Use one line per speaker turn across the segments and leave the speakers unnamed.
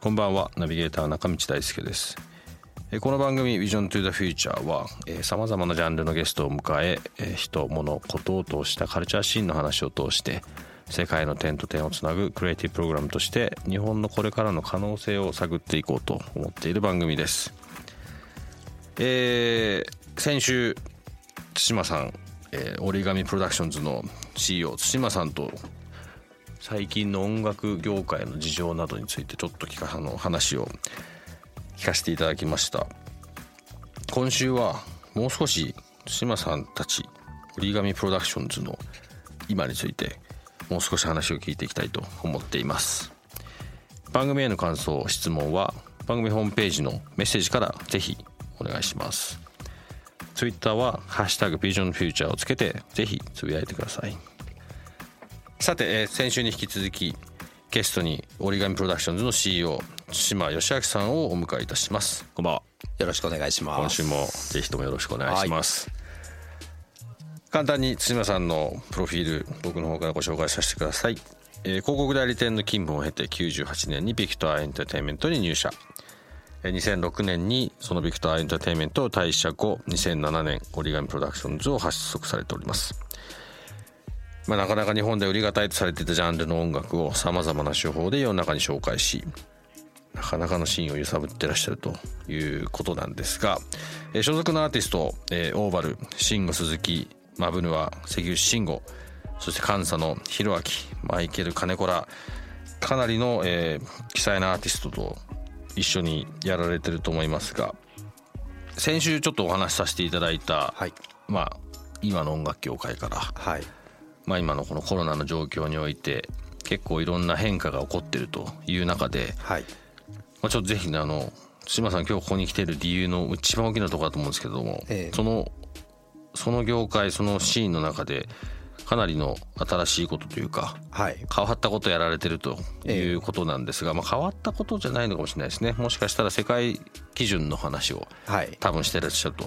こんばんは。ナビゲーター中道大輔です。この番組 Vision to the Future はさまざまなジャンルのゲストを迎え人物事を通したカルチャーシーンの話を通して世界の点と点をつなぐクリエイティブプログラムとして日本のこれからの可能性を探っていこうと思っている番組です。えー、先週対馬さん、えー、折り紙プロダクションズの CEO 対馬さんと最近の音楽業界の事情などについてちょっと聞かあの話を聞かせていただきました。今週はもう少し島さんたち折り紙プロダクションズの今についてもう少し話を聞いていきたいと思っています。番組への感想質問は番組ホームページのメッセージからぜひお願いします。Twitter は「ハッシュタグビジョンフューチャー」をつけてぜひつぶやいてください。さて、えー、先週に引き続きゲストに折り紙プロダクションズの CEO 島義明さんをお迎えいたします。こんばんは。
よろしくお願いします。
今週もぜひともよろしくお願いします、はい、簡単に対馬さんのプロフィール僕の方からご紹介させてください、えー、広告代理店の勤務を経て98年にビクターエンターテインメントに入社。2006年にそのビクターエンターテインメントを退社後2007年折り紙プロダクションズを発足されておりますまあ、なかなか日本で売り難いとされていたジャンルの音楽をさまざまな手法で世の中に紹介しなかなかのシーンを揺さぶってらっしゃるということなんですが、えー、所属のアーティスト、えー、オーバル慎吾鈴木マブヌア関口慎吾そして監査の弘明マイケル金子らかなりの、えー、記載なアーティストと一緒にやられてると思いますが先週ちょっとお話しさせていただいた、はい、まあ今の音楽業界から、はい、まあ、今のこのコロナの状況において結構いろんな変化が起こってるという中で、はい。まあ、ちょっとぜひねあの島さん今日ここに来てる理由の一番大きなところだと思うんですけども、ええ、そのその業界そのシーンの中でかなりの新しいことというか、はい、変わったことやられてるということなんですが、えまあ、変わったことじゃないのかもしれないですね。もしかしたら世界基準の話を多分してらっしゃると。い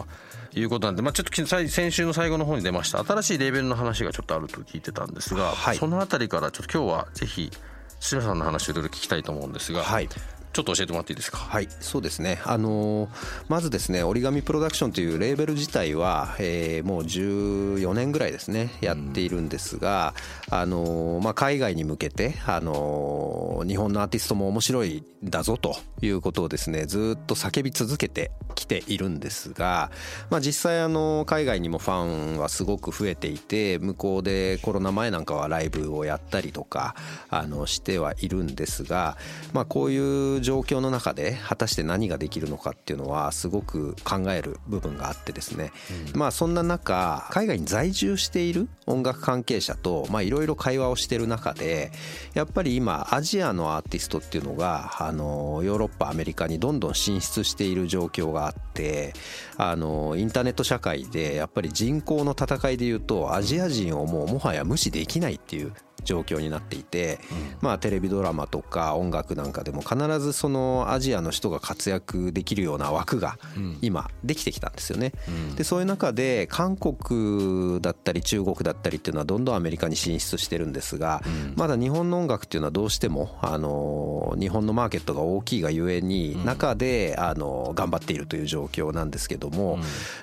うことなんで、まあ、ちょっと先週の最後の方に出ました。新しいレーベルの話がちょっとあると聞いてたんですが、はい、その辺りからちょっと今日はぜひ志さんの話をいろいろ聞きたいと思うんですが、はい、ちょっと教えてもらっていいですか？
はいそうですね。あのー、まずですね折り紙プロダクションというレーベル自体は、えー、もう14年ぐらいですねやっているんですが、うん、あのー、まあ、海外に向けて、あの日本のアーティストも面白いんだぞということをですねずっと叫び続けてきているんですが、まあ、実際あの海外にもファンはすごく増えていて向こうでコロナ前なんかはライブをやったりとかあのしてはいるんですが、まあ、こういう状況の中で果たして何ができるのかっていうのはすごく考える部分があってですね、うん、まあそんな中海外に在住している音楽関係者といろいろ会話をしてる中でやっぱり今アジアのアーティストっていうのがあのヨーロッパアメリカにどんどん進出している状況があってあのインターネット社会でやっぱり人口の戦いでいうとアジア人をもうもはや無視できないっていう状況になっていて、まあテレビドラマとか音楽なんかでも必ずそのアジアの人が活躍できるような枠が今できてきたんですよね。でそういう中で韓国だったり中国だったりっていうのはどんどんアメリカに進出してるんですが、まだ日本の音楽っていうのはどうしてもあの日本のマーケットが大きいがゆえに中であの頑張っているという状況なんですけども、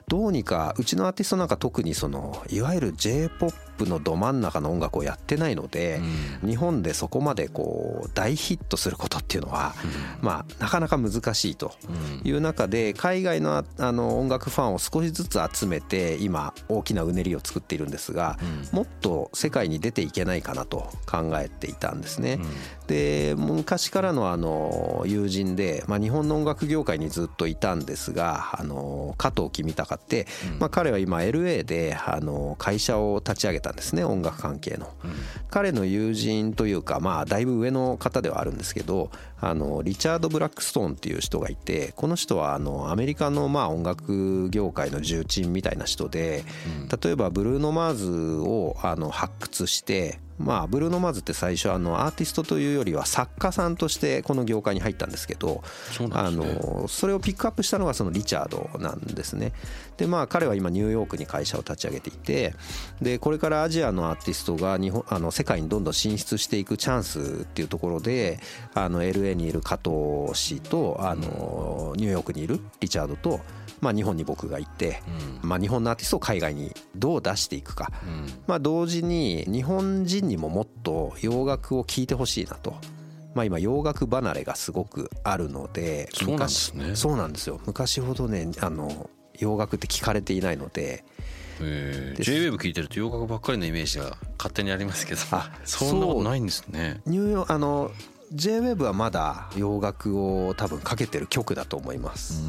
どうにかうちのアーティストなんか特にそのいわゆる J−POP プのど真ん中の音楽をやってないので、日本でそこまでこう大ヒットすることっていうのは、まあなかなか難しいという中で海外のあの音楽ファンを少しずつ集めて今大きなうねりを作っているんですが、もっと世界に出ていけないかなと考えていたんですね。で昔からのあの友人で、まあ、日本の音楽業界にずっといたんですがあの加藤君高って、まあ、彼は今 LA であの会社を立ち上げたったんですね音楽関係の、彼の友人というかまあだいぶ上の方ではあるんですけどあのリチャード・ブラックストーンっていう人がいてこの人はあのアメリカのまあ音楽業界の重鎮みたいな人で例えばブルーノ・マーズをあの発掘してまあブルーノ・マーズって最初あのアーティストというよりは作家さんとしてこの業界に入ったんですけどあのそれをピックアップしたのがそのリチャードなんですね。でまあ彼は今ニューヨークに会社を立ち上げていてでこれからアジアのアーティストが日本あの世界にどんどん進出していくチャンスっていうところであの LA にいる加藤氏とあのニューヨークにいるリチャードとまあ、日本に僕がいて、まあ、日本のアーティストを海外にどう出していくか、まあ、同時に日本人にももっと洋楽を聴いてほしいなと。まあ、今洋楽離れがすごくあるので
そうなんですね。
そうなんですよ。昔ほどねあの洋楽って聞かれていないので。
えー、J-WAVE 聞いてると洋楽ばっかりのイメージが勝手にありますけどあそんなことないんですね。
ニューヨあの J-WAVE はまだ洋楽を多分かけてる曲だと思います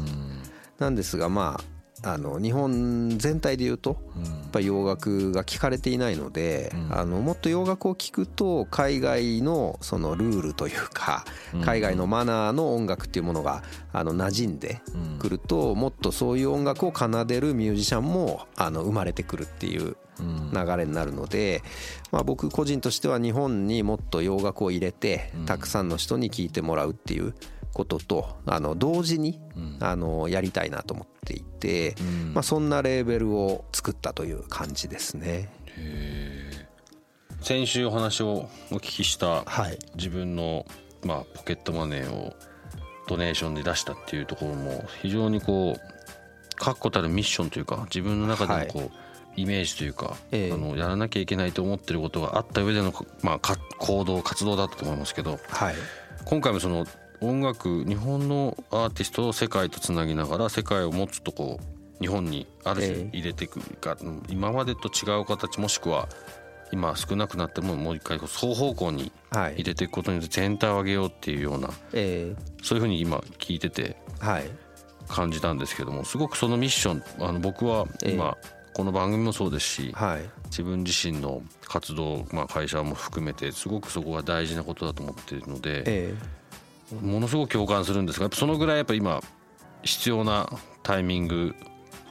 なんですがまああの日本全体で言うとやっぱ洋楽が聞かれていないので、あのもっと洋楽を聴くと海外のそのルールというか海外のマナーの音楽っていうものがあの馴染んでくるともっとそういう音楽を奏でるミュージシャンもあの生まれてくるっていう流れになるので、まあ、僕個人としては日本にもっと洋楽を入れてたくさんの人に聴いてもらうっていうこととあの同時にあのやりたいなと思っていて、まあ、そんなレーベルを作ったという感じですね。
先週お話をお聞きした、自分の、まあ、ポケットマネーをドネーションで出したっていうところも非常にこう確固たるミッションというか自分の中でのこう、はいイメージというか、えー、あのやらなきゃいけないと思ってることがあった上での、まあ、行動活動だったと思いますけど、はい、今回もその音楽日本のアーティストを世界とつなぎながら世界をもうちょっとこう日本にある種入れていくか、えー、今までと違う形もしくは今少なくなってももう一回双方向に入れていくことによって全体を上げようっていうような、えー、そういうふうに今聞いてて感じたんですけどもすごくそのミッションあの僕は今、この番組もそうですし、はい、自分自身の活動、まあ、会社も含めてすごくそこが大事なことだと思っているので、えー、ものすごく共感するんですがやっぱそのぐらいやっぱ今必要なタイミング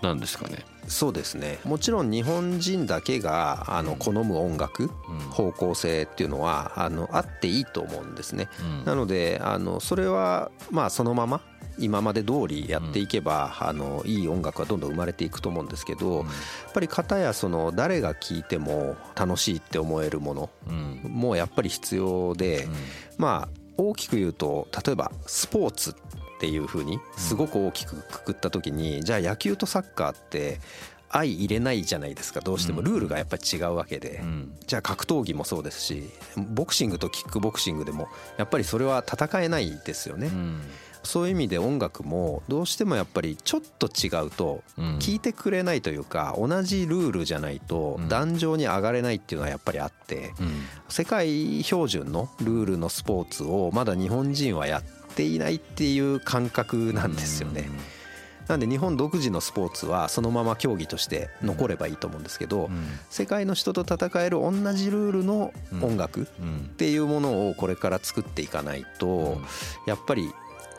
なんですかね？
そうですね。もちろん日本人だけがあの好む音楽、方向性っていうのはあのあっていいと思うんですね、なのであのそれはまあそのまま今まで通りやっていけば、あのいい音楽はどんどん生まれていくと思うんですけど、やっぱり片やその誰が聴いても楽しいって思えるものもやっぱり必要で、まあ大きく言うと例えばスポーツっていうふうにすごく大きくくくった時にじゃあ野球とサッカーって相入れないじゃないですか。どうしてもルールがやっぱり違うわけで、じゃあ格闘技もそうですしボクシングとキックボクシングでもやっぱりそれは戦えないですよね。そういう意味で音楽もどうしてもやっぱりちょっと違うと聞いてくれないというか同じルールじゃないと壇上に上がれないっていうのはやっぱりあって世界標準のルールのスポーツをまだ日本人はやっていないっていう感覚なんですよね。なんで日本独自のスポーツはそのまま競技として残ればいいと思うんですけど、世界の人と戦える同じルールの音楽っていうものをこれから作っていかないとやっぱり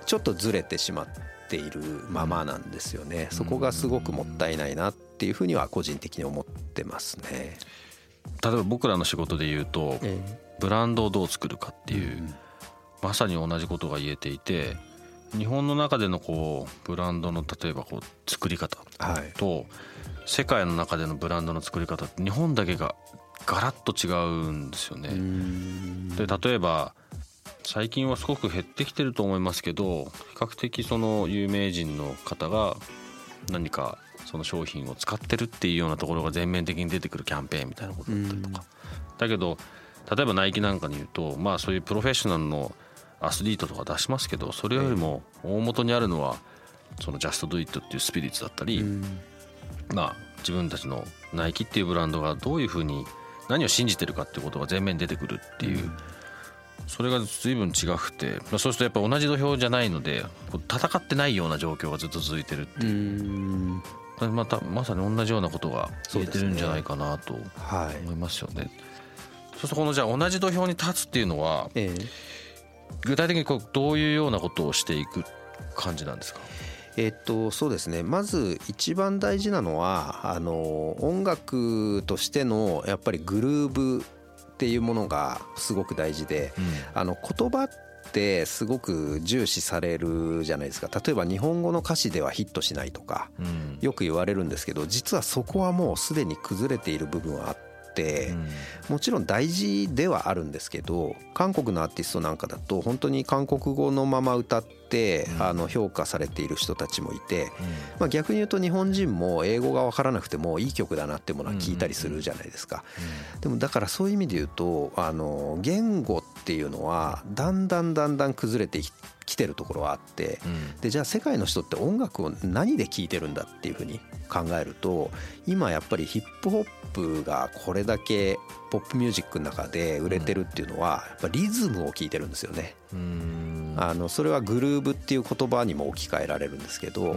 ちょっとずれてしまっているままなんですよね。そこがすごくもったいないなっていうふうには個人的に思ってますね。
例えば僕らの仕事で言うと、ブランドをどう作るかっていう、まさに同じことが言えていて日本の中でのこうブランドの例えばこう作り方と、世界の中でのブランドの作り方って日本だけがガラッと違うんですよね。で例えば最近はすごく減ってきてると思いますけど比較的その有名人の方が何かその商品を使ってるっていうようなところが全面的に出てくるキャンペーンみたいなことだったりとか。だけど例えばナイキなんかに言うとまあそういうプロフェッショナルのアスリートとか出しますけどそれよりも大元にあるのはそのジャストドゥイットっていうスピリッツだったりまあ自分たちのナイキっていうブランドがどういうふうに何を信じてるかっていうことが前面に出てくるっていうそれが随分違くてそうするとやっぱ同じ土俵じゃないので戦ってないような状況がずっと続いてるっていう。またまさに同じようなことが言えてるんじゃないかなと思いますよね。そう、するとこのじゃあ同じ土俵に立つっていうのは、えー、具体的にこうどういうようなことをしていく感じなんですか？
えっと、そうですね。まず一番大事なのはあの音楽としてのやっぱりグルーブっていうものがすごく大事で、うん、あの言葉ってすごく重視されるじゃないですか例えば日本語の歌詞ではヒットしないとか、よく言われるんですけど実はそこはもうすでに崩れている部分はあって。もちろん大事ではあるんですけど韓国のアーティストなんかだと本当に韓国語のまま歌って、あの評価されている人たちもいて、まあ、逆に言うと日本人も英語が分からなくてもいい曲だなってものは聞いたりするじゃないですか。でもだからそういう意味で言うとあの言語っていうのはだんだんだんだん崩れてきてるところはあって、でじゃあ世界の人って音楽を何で聴いてるんだっていうふうに考えると今やっぱりヒップホップがこれだけポップミュージックの中で売れてるっていうのはやっぱリズムを聴いてるんですよね。あのそれはグルーブっていう言葉にも置き換えられるんですけど、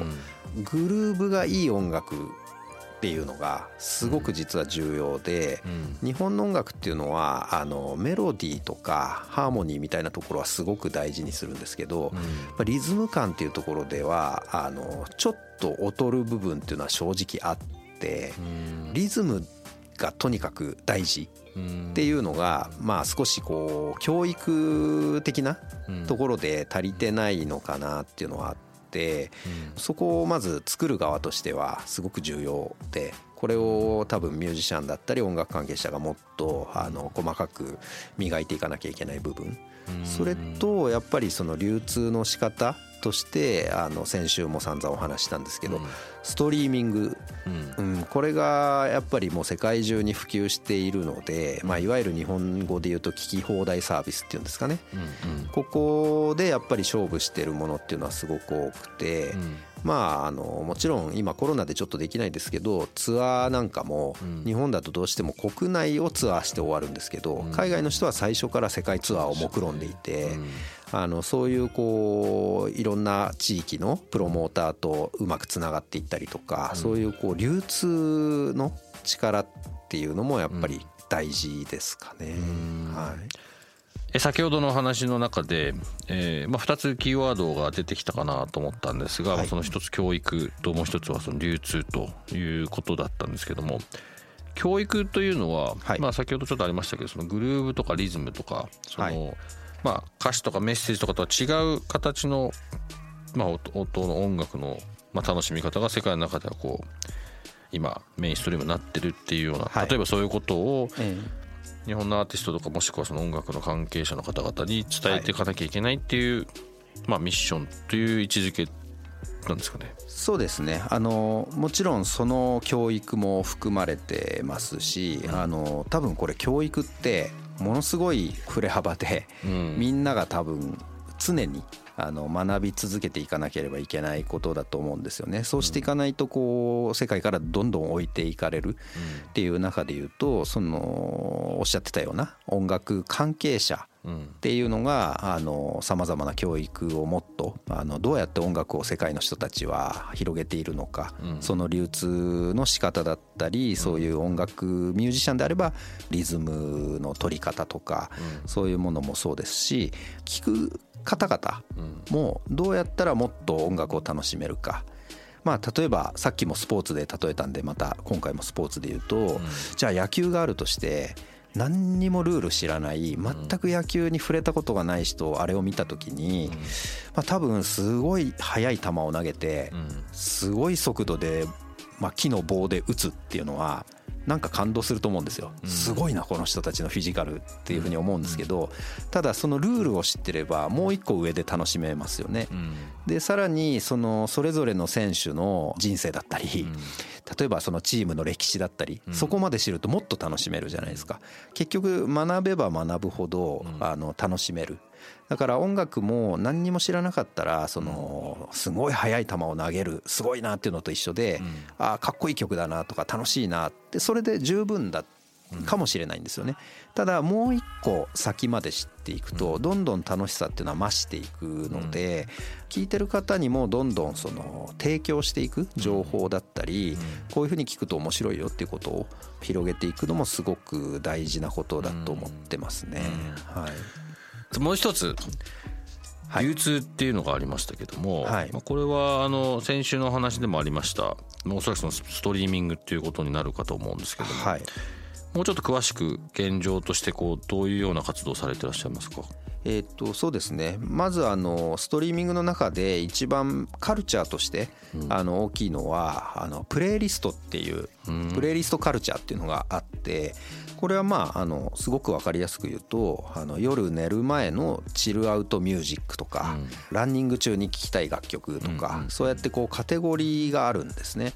グルーブがいい音楽っていうのがすごく実は重要で、日本の音楽っていうのはあのメロディーとかハーモニーみたいなところはすごく大事にするんですけど、リズム感っていうところではあのちょっと劣る部分っていうのは正直あってリズムがとにかく大事っていうのがまあ少しこう教育的なところで足りてないのかなっていうのはあって、そこをまず作る側としてはすごく重要でこれを多分ミュージシャンだったり音楽関係者がもっとあの細かく磨いていかなきゃいけない部分。それとやっぱりその流通の仕方としてあの先週も散々お話したんですけど、ストリーミング、うん。これがやっぱりもう世界中に普及しているので、まあ、いわゆる日本語で言うと聞き放題サービスっていうんですかね、ここでやっぱり勝負してるものっていうのはすごく多くて、まあ、あのもちろん今コロナでちょっとできないですけどツアーなんかも日本だとどうしても国内をツアーして終わるんですけど海外の人は最初から世界ツアーを目論んでいてあのそういうこういろんな地域のプロモーターとうまくつながっていったりとかそういうこう流通の力っていうのもやっぱり大事ですかね。はい。
先ほどの話の中で、えーまあ、2つキーワードが出てきたかなと思ったんですが、はい、その1つ教育ともう1つはその流通ということだったんですけども教育というのは、はい、まあ、先ほどちょっとありましたけどそのグルーブとかリズムとかその、はい、まあ、歌詞とかメッセージとかとは違う形の、まあ、音の音楽の、まあ、楽しみ方が世界の中ではこう今メインストリームになってるっていうような、例えばそういうことを、ええ。日本のアーティストとかもしくはその音楽の関係者の方々に伝えていかなきゃいけないっていう、はい、まあ、ミッションという位置づけなんですかね。
そうですね。あのもちろんその教育も含まれてますし、うん、あの多分これ教育ってものすごい振れ幅で、うん、みんなが多分常にあの学び続けていかなければいけないことだと思うんですよね。そうしていかないとこう世界からどんどん置いていかれるっていう中で言うとそのおっしゃってたような音楽関係者っていうのがさまざまな教育をもっとあのどうやって音楽を世界の人たちは広げているのか、その流通の仕方だったりそういう音楽ミュージシャンであればリズムの取り方とか、そういうものもそうですし聞く方々もどうやったらもっと音楽を楽しめるか。まあ、例えばさっきもスポーツで例えたんでまた今回もスポーツで言うと、じゃあ野球があるとして何にもルール知らない全く野球に触れたことがない人あれを見た時に、まあ、多分すごい速い球を投げてすごい速度で、まあ、木の棒で打つっていうのはなんか感動すると思うんですよ。すごいなこの人たちのフィジカルっていうふうに思うんですけどただそのルールを知ってればもう一個上で楽しめますよね。でさらにそのそれぞれの選手の人生だったり例えばそのチームの歴史だったりそこまで知るともっと楽しめるじゃないですか。結局学べば学ぶほどあの楽しめるだから音楽も何にも知らなかったらそのすごい速い球を投げるすごいなっていうのと一緒で、ああかっこいい曲だなとか楽しいなってそれで十分だかもしれないんですよね。ただもう一個先まで知っていくとどんどん楽しさっていうのは増していくので聞いてる方にもどんどんその提供していく情報だったりこういうふうに聞くと面白いよっていうことを広げていくのもすごく大事なことだと思ってますね。はい、
もう一つ流通っていうのがありましたけども、はい、これはあの先週の話でもありました。おそらくそのストリーミングっていうことになるかと思うんですけども、はい、もうちょっと詳しく現状としてこうどういうような活動をされてらっしゃいますか？
えー、とそうですね。まずあのストリーミングの中で一番カルチャーとしてあの大きいのはあのプレイリストっていうプレイリストカルチャーっていうのがあってこれはまああのすごく分かりやすく言うとあの夜寝る前のチルアウトミュージックとか、ランニング中に聴きたい楽曲とか、そうやってこうカテゴリーがあるんですね。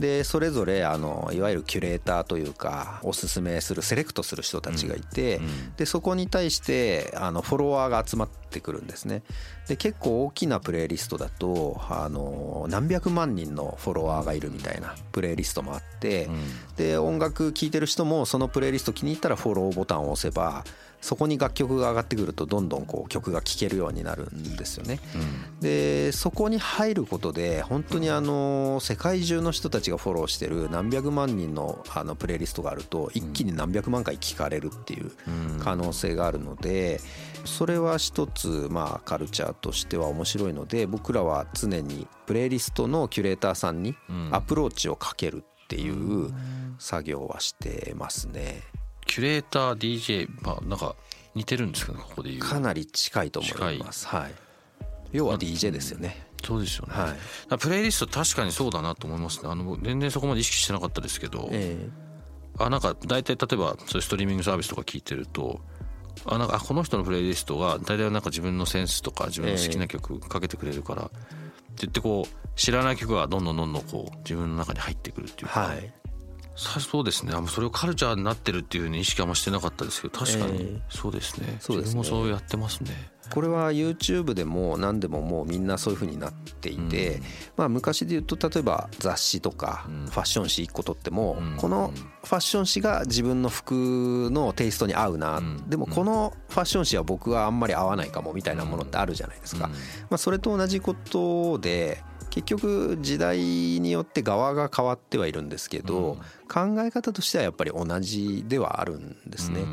でそれぞれあのいわゆるキュレーターというかおすすめするセレクトする人たちがいて、でそこに対してあのフォロワーが集まってくるんですね。で結構大きなプレイリストだとあの何百万人のフォロワーがいるみたいなプレイリストもあって、で音楽聴いてる人もそのプレイリスト気に入ったらフォローボタンを押せばそこに楽曲が上がってくるとどんどんこう曲が聴けるようになるんですよね。でそこに入ることで本当にあの世界中の人たちがフォローしてる何百万人のあのプレイリストがあると一気に何百万回聴かれるっていう可能性があるのでそれは一つまあカルチャーとしては面白いので僕らは常にプレイリストのキュレーターさんにアプローチをかけるっていう作業はしてますね。
キュレーター DJ まあなんか似てるんですけどここで言う。
かなり近いと思います。はい。要は DJ ですよね、
そうですよね、はい、プレイリスト確かにそうだなと思いますね。あの全然そこまで意識してなかったですけど、えー、あなんか大体例えばそういうストリーミングサービスとか聞いてるとあなんかこの人のプレイリストが大体なんか自分のセンスとか自分の好きな曲かけてくれるから、って言ってこう知らない曲がどんどんどんどんこう自分の中に入ってくるっていうか、はい、そうですね。それをカルチャーになってるっていうふうに意識はあんましてなかったですけど確かに。そうですね、えー、そうですね。自分もそうやってますね。
これは YouTube でも何でももうみんなそういうふうになっていて、うん、まあ昔で言うと例えば雑誌とかファッション誌1個取っても、このファッション誌が自分の服のテイストに合うな、でもこのファッション誌は僕はあんまり合わないかもみたいなものってあるじゃないですか、まあ、それと同じことで結局時代によって側が変わってはいるんですけど、考え方としてはやっぱり同じではあるんですね。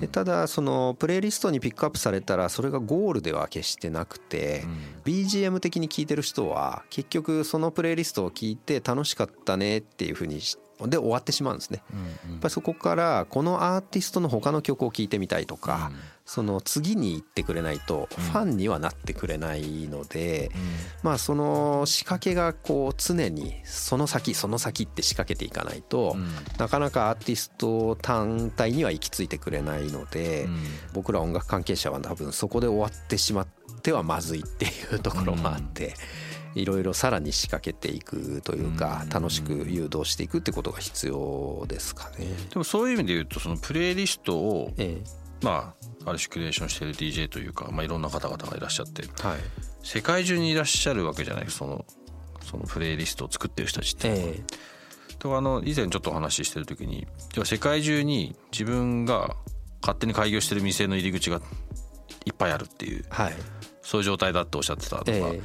でただそのプレイリストにピックアップされたらそれがゴールでは決してなくて、BGM 的に聴いてる人は結局そのプレイリストを聞いて楽しかったねっていうふうにで終わってしまうんですね。やっぱりそこからこのアーティストの他の曲を聴いてみたいとか、その次に行ってくれないとファンにはなってくれないので、まあその仕掛けがこう常にその先その先って仕掛けていかないと、なかなかアーティスト単体には行き着いてくれないので、僕ら音楽関係者は多分そこで終わってしまってはまずいっていうところもあって。いろいろさらに仕掛けていくというか楽しく誘導していくってことが必要ですかね。
でもそういう意味で言うとそのプレイリストを、ええ、まあある種クリエーションしてる DJ というか、まあ、いろんな方々がいらっしゃって、はい、世界中にいらっしゃるわけじゃないそのそのプレイリストを作ってる人たちって。ええとあの以前ちょっとお話ししてる時に世界中に自分が勝手に開業してる店の入り口がいっぱいあるっていう、はい、そういう状態だっておっしゃってたとか、えー、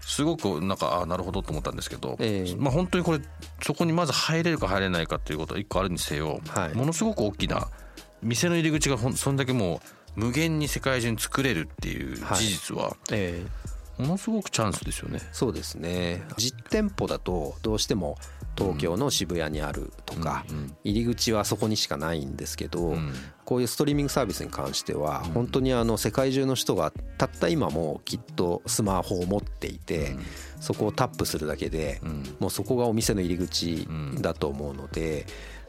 すごくなんかあなるほどと思ったんですけど、えー、まあ、本当にこれそこにまず入れるか入れないかっていうことは一個あるにせよ、はい、ものすごく大きな店の入り口がほんそんだけもう無限に世界中に作れるっていう事実は、はい。えー、ものすごくチャンスですよね。
そうですね。実店舗だとどうしても東京の渋谷にあるとか、入り口はそこにしかないんですけど、こういうストリーミングサービスに関しては本当にあの世界中の人がたった今もきっとスマホを持っていて、そこをタップするだけで、もうそこがお店の入り口だと思うので。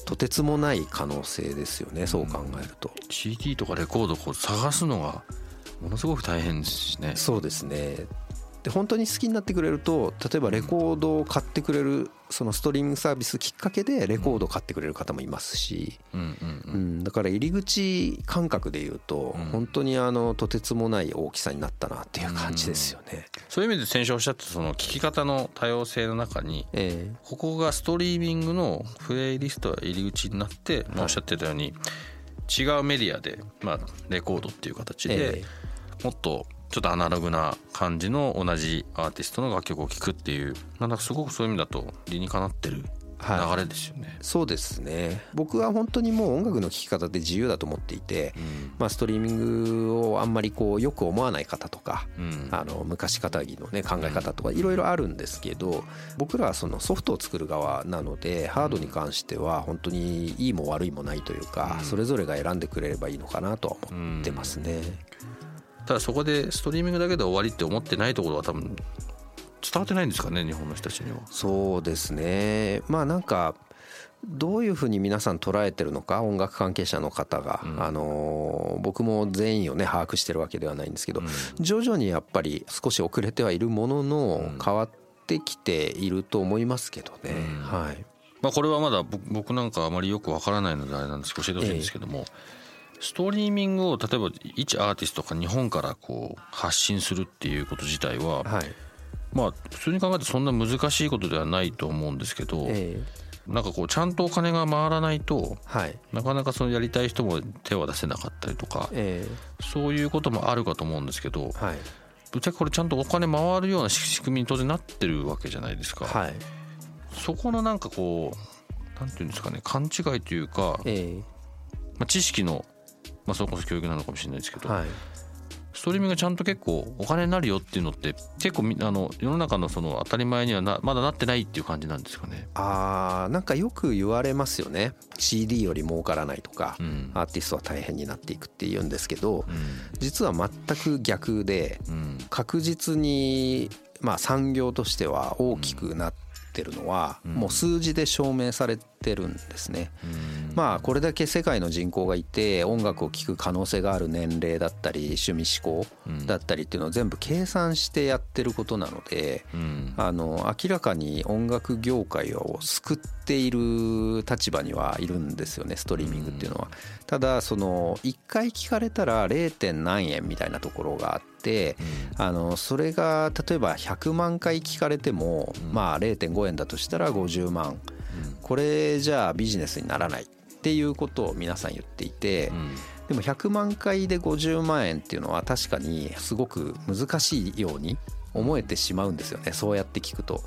とてつもない可能性ですよねそう考えると、
CD とかレコードを探すのがものすごく大変ですしね。
そうですねで本当に好きになってくれると例えばレコードを買ってくれるそのストリーミングサービスきっかけでレコードを買ってくれる方もいますし、うんだから入り口感覚で言うと本当にあのとてつもない大きさになったなっていう感じですよね。
そういう意味で先週おっしゃったその聞き方の多様性の中に、ここがストリーミングのプレイリストや入り口になって、まあ、おっしゃってたように違うメディアで、まあ、レコードっていう形でもっとちょっとアナログな感じの同じアーティストの楽曲を聴くっていうなんだかすごくそういう意味だと理にかなってる流れですよね、はい、
そうですね。僕は本当にもう音楽の聴き方って自由だと思っていて、うん、まあ、ストリーミングをあんまりこうよく思わない方とか、うん、あの昔かたぎのね考え方とかいろいろあるんですけど僕らはそのソフトを作る側なのでハードに関しては本当にいいも悪いもないというか、それぞれが選んでくれればいいのかなとは思ってますね。
ただそこでストリーミングだけで終わりって思ってないところは多分伝わってないんですかね日本の人たちには。
そうですね。まあなんかどういうふうに皆さん捉えてるのか音楽関係者の方が、うん、あの僕も全員をね把握してるわけではないんですけど、うん、徐々にやっぱり少し遅れてはいるものの変わってきていると思いますけどね、うん、はい。
まあ、これはまだ僕なんかあまりよくわからないのであれなんですけど教えてほしいんですけども、ええストリーミングを例えば一アーティストか日本からこう発信するっていうこと自体は、はい、まあ普通に考えてそんな難しいことではないと思うんですけど、えー、なんかこうちゃんとお金が回らないと、はい、なかなかそのやりたい人も手は出せなかったりとか、えー、そういうこともあるかと思うんですけど、はい、ぶっちゃけこれちゃんとお金回るような仕組みに当然なってるわけじゃないですか。はい、そこのなんかこうなんていうんですかね勘違いというか、えーまあ、知識のまあ、それこそ教育なのかもしれないですけど、はい、ストリーミングがちゃんと結構お金になるよっていうのって結構あの世の中のその当たり前にはなまだなってないっていう感じなんですかね。
あーなんかよく言われますよね。CD より儲からないとか、うん、アーティストは大変になっていくって言うんですけど、うん、実は全く逆で、うん、確実にまあ産業としては大きくなってるのはもう数字で証明されてるんですね。まあこれだけ世界の人口がいて音楽を聴く可能性がある年齢だったり趣味思考だったりっていうのを全部計算してやってることなのであの明らかに音楽業界を救っている立場にはいるんですよねストリーミングっていうのは。ただその1回聞かれたら 0. 何円みたいなところがあって、あのそれが例えば100万回聞かれてもまあ0.5円だとしたら50万。これじゃあビジネスにならないっていうことを皆さん言っていて、でも100万回で50万円っていうのは確かにすごく難しいように思えてしまうんですよね。そうやって聞くと、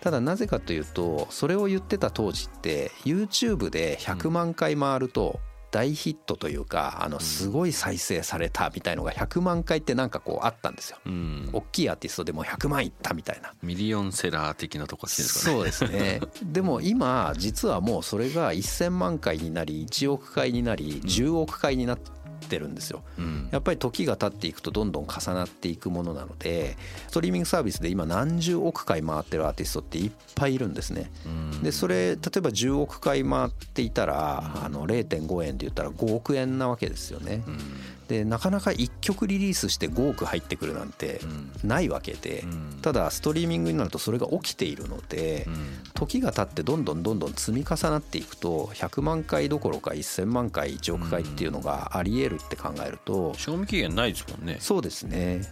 ただなぜかというとそれを言ってた当時って YouTube で100万回回ると大ヒットというかあのすごい再生されたみたいのが100万回ってなんかこうあったんですよ、うん、大きいアーティストでも100万いったみたいな。
ミリオンセラー的なとこです
かね。そうですね。でも今実はもうそれが1000万回になり1億回になり10億回になってってるんですよ、うん、やっぱり時が経っていくとどんどん重なっていくものなのでストリーミングサービスで今何十億回回ってるアーティストっていっぱいいるんですね、うん、でそれ例えば10億回回っていたら、あの0.5円で言ったら5億円なわけですよね、うんでなかなか1曲リリースして5億入ってくるなんてないわけで、ただストリーミングになるとそれが起きているので、時が経ってどんどんどんどん積み重なっていくと100万回どころか1,000万回1億回っていうのがありえるって考えると
賞味期限ないですもんね。
そうですね、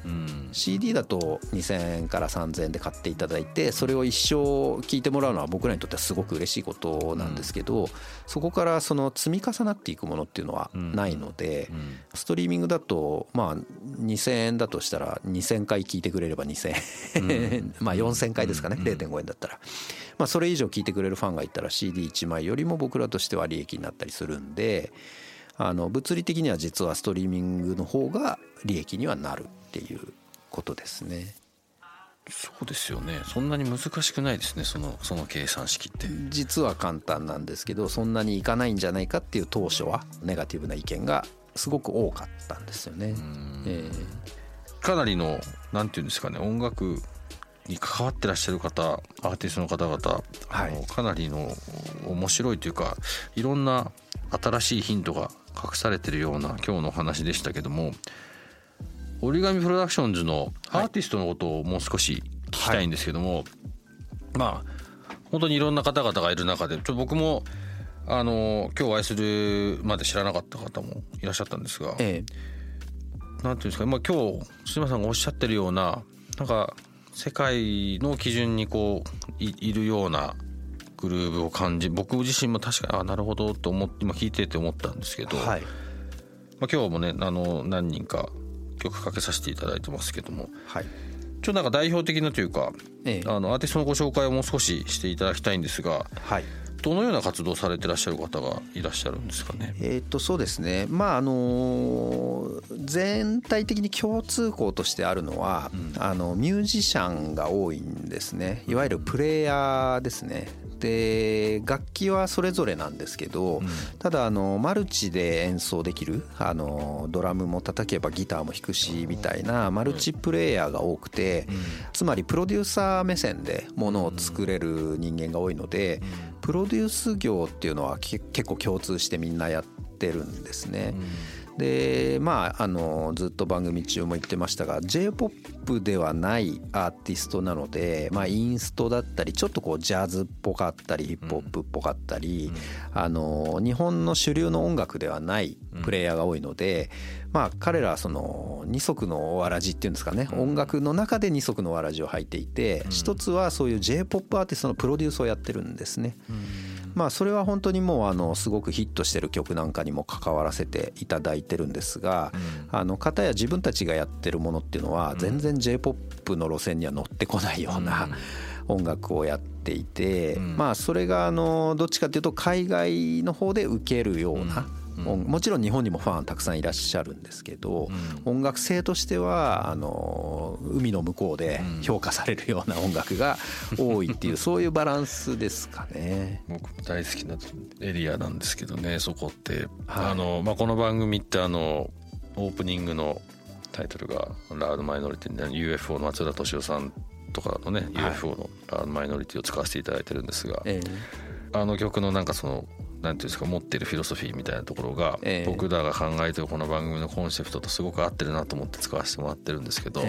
CD だと2,000円から3,000円で買っていただいてそれを一生聞いてもらうのは僕らにとってはすごく嬉しいことなんですけど、そこからその積み重なっていくものっていうのはないので、ストリーミングだとまあ2,000円だとしたら2,000回聞いてくれれば2,000円。まあ4,000回ですかね。0.5円だったら。まあそれ以上聞いてくれるファンがいたら CD1 枚よりも僕らとしては利益になったりするんであの物理的には実はストリーミングの方が利益にはなるっていうことですね。
そうですよね。そんなに難しくないですねそのその計算式って。
実は簡単なんですけどそんなにいかないんじゃないかっていう当初はネガティブな意見がすごく多かったんですよね。え
ー、かなりのなんていうんですかね音楽に関わってらっしゃる方アーティストの方々、はい、かなりの面白いというかいろんな新しいヒントが隠されてるような今日のお話でしたけども折り紙プロダクションズのアーティストのことをもう少し聞きたいんですけども、はい、まあ本当にいろんな方々がいる中でちょっと僕もあの今日お会いするまで知らなかった方もいらっしゃったんですが、ええ、なんていうんですか、まあ、今日椎間さんがおっしゃってるようななんか世界の基準にこういるようなグルーブを感じ僕自身も確かにあなるほどと思って今聞いてて思ったんですけど、はい、まあ、今日もねあの何人か曲かけさせていただいてますけども、はい、ちょっとなんか代表的なというか、ええ、あのアーティストのご紹介をもう少ししていただきたいんですが、はい、どのような活動されてらっしゃる方がいらっしゃるんですかね？
えっ、とそうですね。まああの全体的に共通項としてあるのは、うん、あのミュージシャンが多いんですね。いわゆるプレイヤーですね。で楽器はそれぞれなんですけど、うん、ただあのマルチで演奏できるあのドラムも叩けばギターも弾くしみたいなマルチプレイヤーが多くて、うん、つまりプロデューサー目線でものを作れる人間が多いので、プロデュース業っていうのは結構共通してみんなやってるんですね。でまああのずっと番組中も言ってましたが j p o p ではないアーティストなので、まあ、インストだったりちょっとこうジャズっぽかったりヒップホップっぽかったり、あの日本の主流の音楽ではないプレイヤーが多いので、まあ、彼らはその二足のわらじっていうんですかね、音楽の中で二足のわらじを履いていて、一つはそういう j p o p アーティストのプロデュースをやってるんですね。まあそれは本当にもうあのすごくヒットしてる曲なんかにも関わらせていただいてるんですが、あの方や自分たちがやってるものっていうのは全然 j p o p の路線には乗ってこないような、音楽をやっていて、まあそれがあのどっちかっていうと海外の方で受けるような、もちろん日本にもファンたくさんいらっしゃるんですけど、音楽性としてはあの海の向こうで評価されるような音楽が 多いっていうそういうバランスですかね。
僕大好きなエリアなんですけどねそこって、はい、あのまあ、この番組ってあのオープニングのタイトルが「ラードマイノリティ」で UFO の松浦敏夫さんとかのね、はい、UFO のラードマイノリティを使わせていただいてるんですが、えー、あの曲のなんかそのなんていうんですか持ってるフィロソフィーみたいなところが、僕らが考えてるこの番組のコンセプトとすごく合ってるなと思って使わせてもらってるんですけど、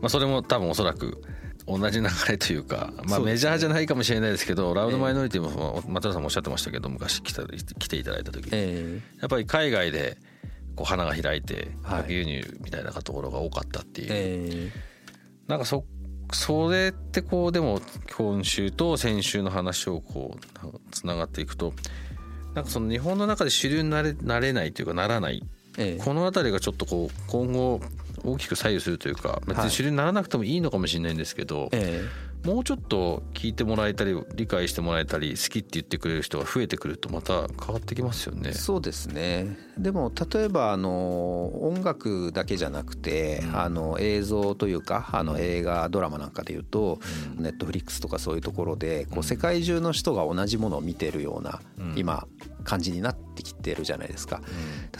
まあ、それも多分おそらく同じ流れというか、まあ、メジャーじゃないかもしれないですけどラウドマイノリティも松田さんもおっしゃってましたけど昔来た来ていただいた時に、やっぱり海外でこう花が開いて逆輸入みたいなところが多かったっていう、なんかそそれってこうでも今週と先週の話をこうつながっていくとなんかその日本の中で主流になれなれないというかならない、ええ、この辺りがちょっとこう今後大きく左右するというか別に主流にならなくてもいいのかもしれないんですけど、えもうちょっと聞いてもらえたり理解してもらえたり好きって言ってくれる人が増えてくるとまた変わってきますよね。
そうですね。でも例えばあの音楽だけじゃなくて、うん、あの映像というかあの映画ドラマなんかでいうと、ネットフリックスとかそういうところでこう世界中の人が同じものを見てるような、今感じになってきてるじゃないですか、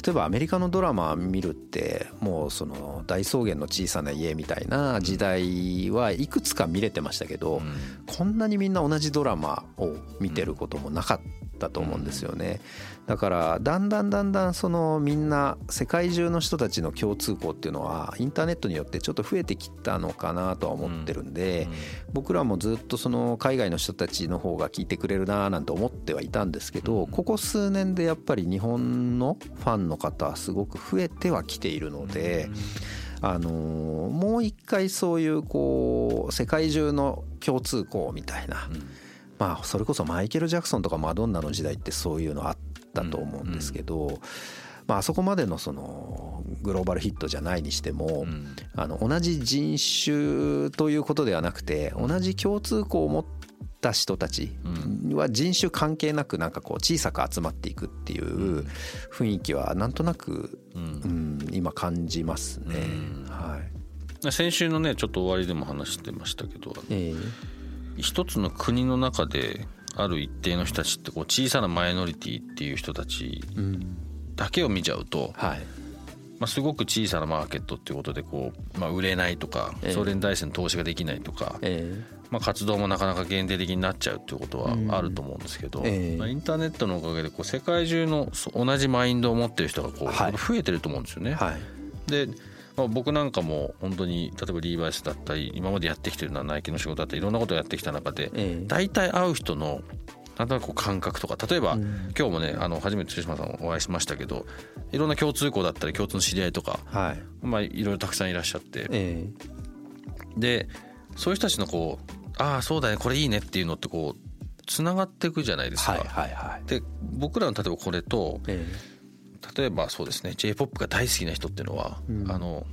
例えばアメリカのドラマ見るってもうその大草原の小さな家みたいな時代はいくつか見れてましたけど、こんなにみんな同じドラマを見てることもなかったと思うんですよね。だからだんだんだんだんそのみんな世界中の人たちの共通項っていうのはインターネットによってちょっと増えてきたのかなとは思ってるんで僕らもずっとその海外の人たちの方が聞いてくれるななんて思ってはいたんですけどここ数年でやっぱり日本のファンの方はすごく増えてはきているので。あのもう一回そういうこう世界中の共通項みたいな、まあそれこそマイケル・ジャクソンとかマドンナの時代ってそういうのあったと思うんですけど、まあ、あそこまでのそのグローバルヒットじゃないにしても、あの同じ人種ということではなくて同じ共通項を持った人たちは人種関係なくなんかこう小さく集まっていくっていう雰囲気はなんとなく、うん、今感じますね。はい、
先週のねちょっと終わりでも話してましたけど、えー、一つの国の中である一定の人たちってこう小さなマイノリティっていう人たちだけを見ちゃうと、まあ、すごく小さなマーケットっていうことでこう、まあ、売れないとか、それに対しての投資ができないとか、まあ、活動もなかなか限定的になっちゃうっていうことはあると思うんですけど、まあ、インターネットのおかげでこう世界中の同じマインドを持ってる人がこう増えてると思うんですよね。でまあ、僕なんかも本当に例えばリーバイスだったり今までやってきてるのはナイキの仕事だったりいろんなことをやってきた中で、大体会う人のなんとなく感覚とか例えば、今日もねあの初めて対馬さんお会いしましたけどいろんな共通項だったり共通の知り合いとか、はい、まあ、いろいろたくさんいらっしゃって、えー、でそういう人たちのこうああそうだねこれいいねっていうのってこうつながっていくじゃないですか。はいはいはい、で僕らの例えばこれと、えー、例えばそうですね j p o p が大好きな人っていうのは、うん、あの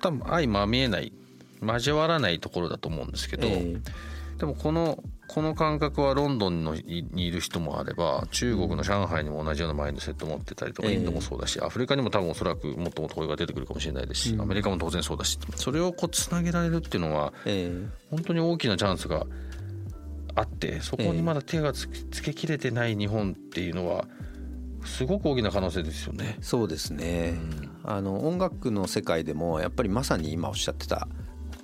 多分相まみえない交わらないところだと思うんですけど、えー、でもこのこの感覚はロンドンのにいる人もあれば中国の上海にも同じようなマインドセット持ってたりとかインドもそうだしアフリカにも多分おそらくもっともっと声が出てくるかもしれないですしアメリカも当然そうだしそれをこうつなげられるっていうのは本当に大きなチャンスがあってそこにまだ手がつけきれてない日本っていうのはすごく大きな可能性ですよね。
そうですね、うん、あの音楽の世界でもやっぱりまさに今おっしゃってた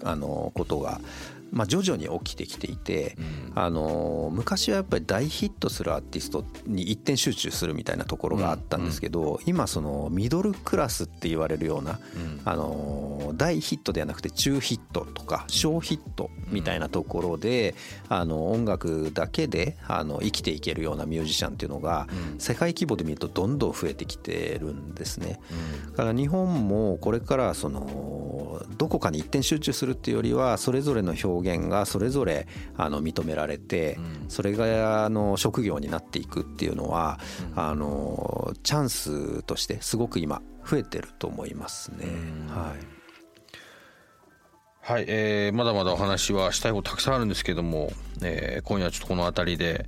あのことがまあ、徐々に起きてきていて、うん、あの昔はやっぱり大ヒットするアーティストに一点集中するみたいなところがあったんですけど、うん、今そのミドルクラスって言われるような、うん、あの大ヒットではなくて中ヒットとか小ヒットみたいなところで、あの音楽だけであの生きていけるようなミュージシャンっていうのが世界規模で見るとどんどん増えてきてるんですね。だから日本もこれからそのどこかに一点集中するっていうよりはそれぞれの表現がそれぞれあの認められて、それがあの職業になっていくっていうのは、あのチャンスとしてすごく今増えてると思いますね。はい。
はい、えー、まだまだお話はしたいことたくさんあるんですけども、えー、今夜はちょっとこの辺りで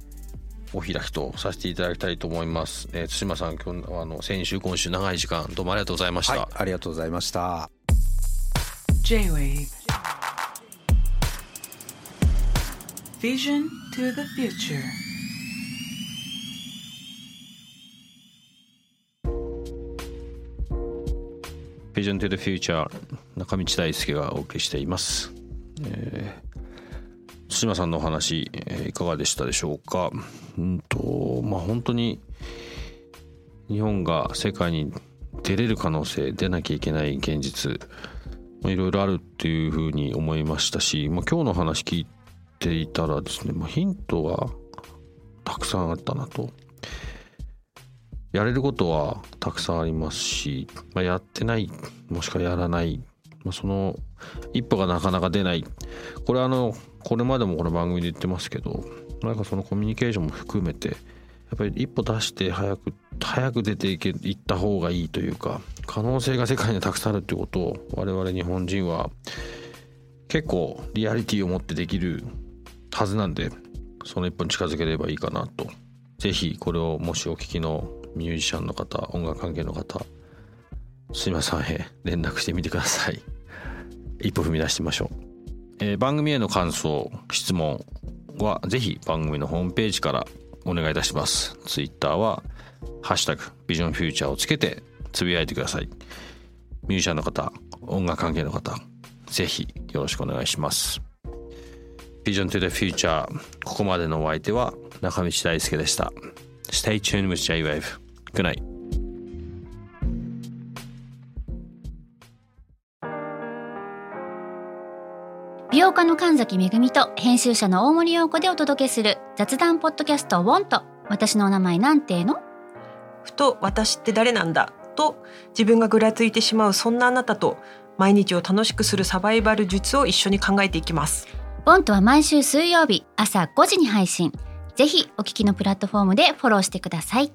お開きとさせていただきたいと思います。えー、対馬さん、今日あの先週今週長い時間どうもありがとうございました。はい、
ありがとうございました。
J-Wave Vision to the Future.
ビジョン to the Future 中道大輔がお送りしています、えー、対馬さんのお話、いかがでしたでしょうか？うんとまあ本当に日本が世界に出れる可能性出なきゃいけない現実いろいろあるっていうふうに思いましたし、まあ、今日の話聞いてていたらですね、まあ、ヒントがたくさんあったなと。やれることはたくさんありますし、まあ、やってないもしくはやらない、まあ、その一歩がなかなか出ないこれあのこれまでもこの番組で言ってますけどなんかそのコミュニケーションも含めてやっぱり一歩出して早く早く出ていけいった方がいいというか可能性が世界にたくさんあるってことを我々日本人は結構リアリティを持ってできるはずなんでその一本近づければいいかなと。是非これをもしお聞きのミュージシャンの方音楽関係の方すいませんへ連絡してみてください。一歩踏み出してみましょう、えー、番組への感想質問は是非番組のホームページからお願いいたします。ツイッターは「ハッシュタグビジョンフューチャー」をつけてつぶやいてください。ミュージシャンの方音楽関係の方是非よろしくお願いします。Vision to the Future ここまでのお相手は中道大輔でした。Stay tuned with J-Wave Good night
美容家の神崎めぐみと編集者の大森洋子でお届けする雑談ポッドキャスト「ウォンと私のお名前なんての?」
ふと私って誰なんだ？と自分がぐらついてしまうそんなあなたと毎日を楽しくするサバイバル術を一緒に考えていきます
ボントは毎週水曜日朝5時に配信。ぜひお聞きのプラットフォームでフォローしてください。